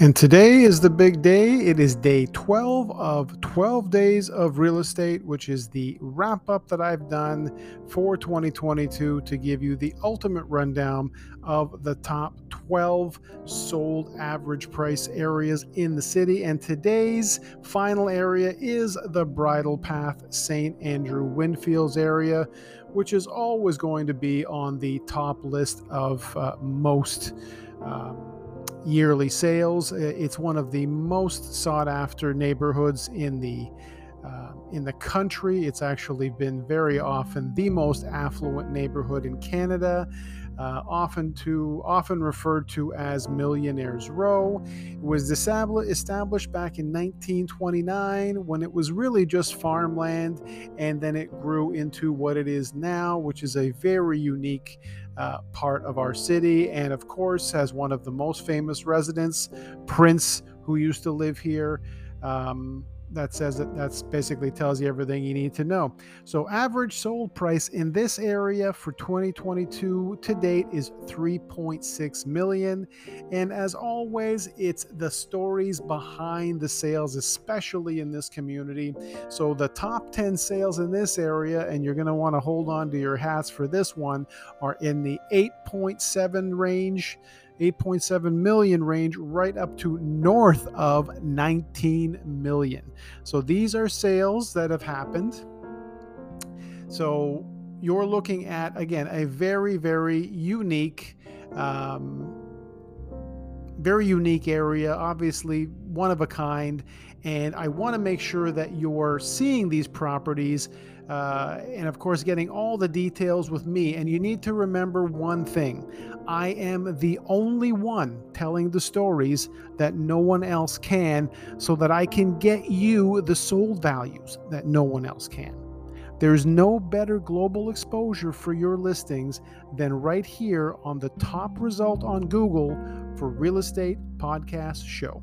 And today is the big day. It is day 12 of 12 days of real estate, which is the wrap up that I've done for 2022 to give you the ultimate rundown of the top 12 sold average price areas in the city. And today's final area is the Bridle Path St. Andrew Windfields area, which is always going to be on the top list of uh, most. Um, yearly sales. It's one of the most sought after neighborhoods in the uh, in the country. It's actually been very often the most affluent neighborhood in Canada. Uh, often to often referred to as Millionaires Row. It was established back in 1929 when it was really just farmland, and then it grew into what it is now, which is a very unique uh, part of our city, and of course has one of the most famous residents, Prince, who used to live here. Um, that says that that's basically tells you everything you need to know. So average sold price in this area for 2022 to date is 3.6 million. And as always, it's the stories behind the sales, especially in this community. So the top 10 sales in this area, and you're going to want to hold on to your hats for this one, are in the 8.7 range. 8.7 million range right up to north of 19 million. So these are sales that have happened. So you're looking at, again, a very, very unique. Um, very unique area, obviously one of a kind. And I want to make sure that you're seeing these properties uh, and, of course, getting all the details with me. And you need to remember one thing I am the only one telling the stories that no one else can, so that I can get you the sold values that no one else can. There's no better global exposure for your listings than right here on the top result on Google for Real Estate Podcast Show.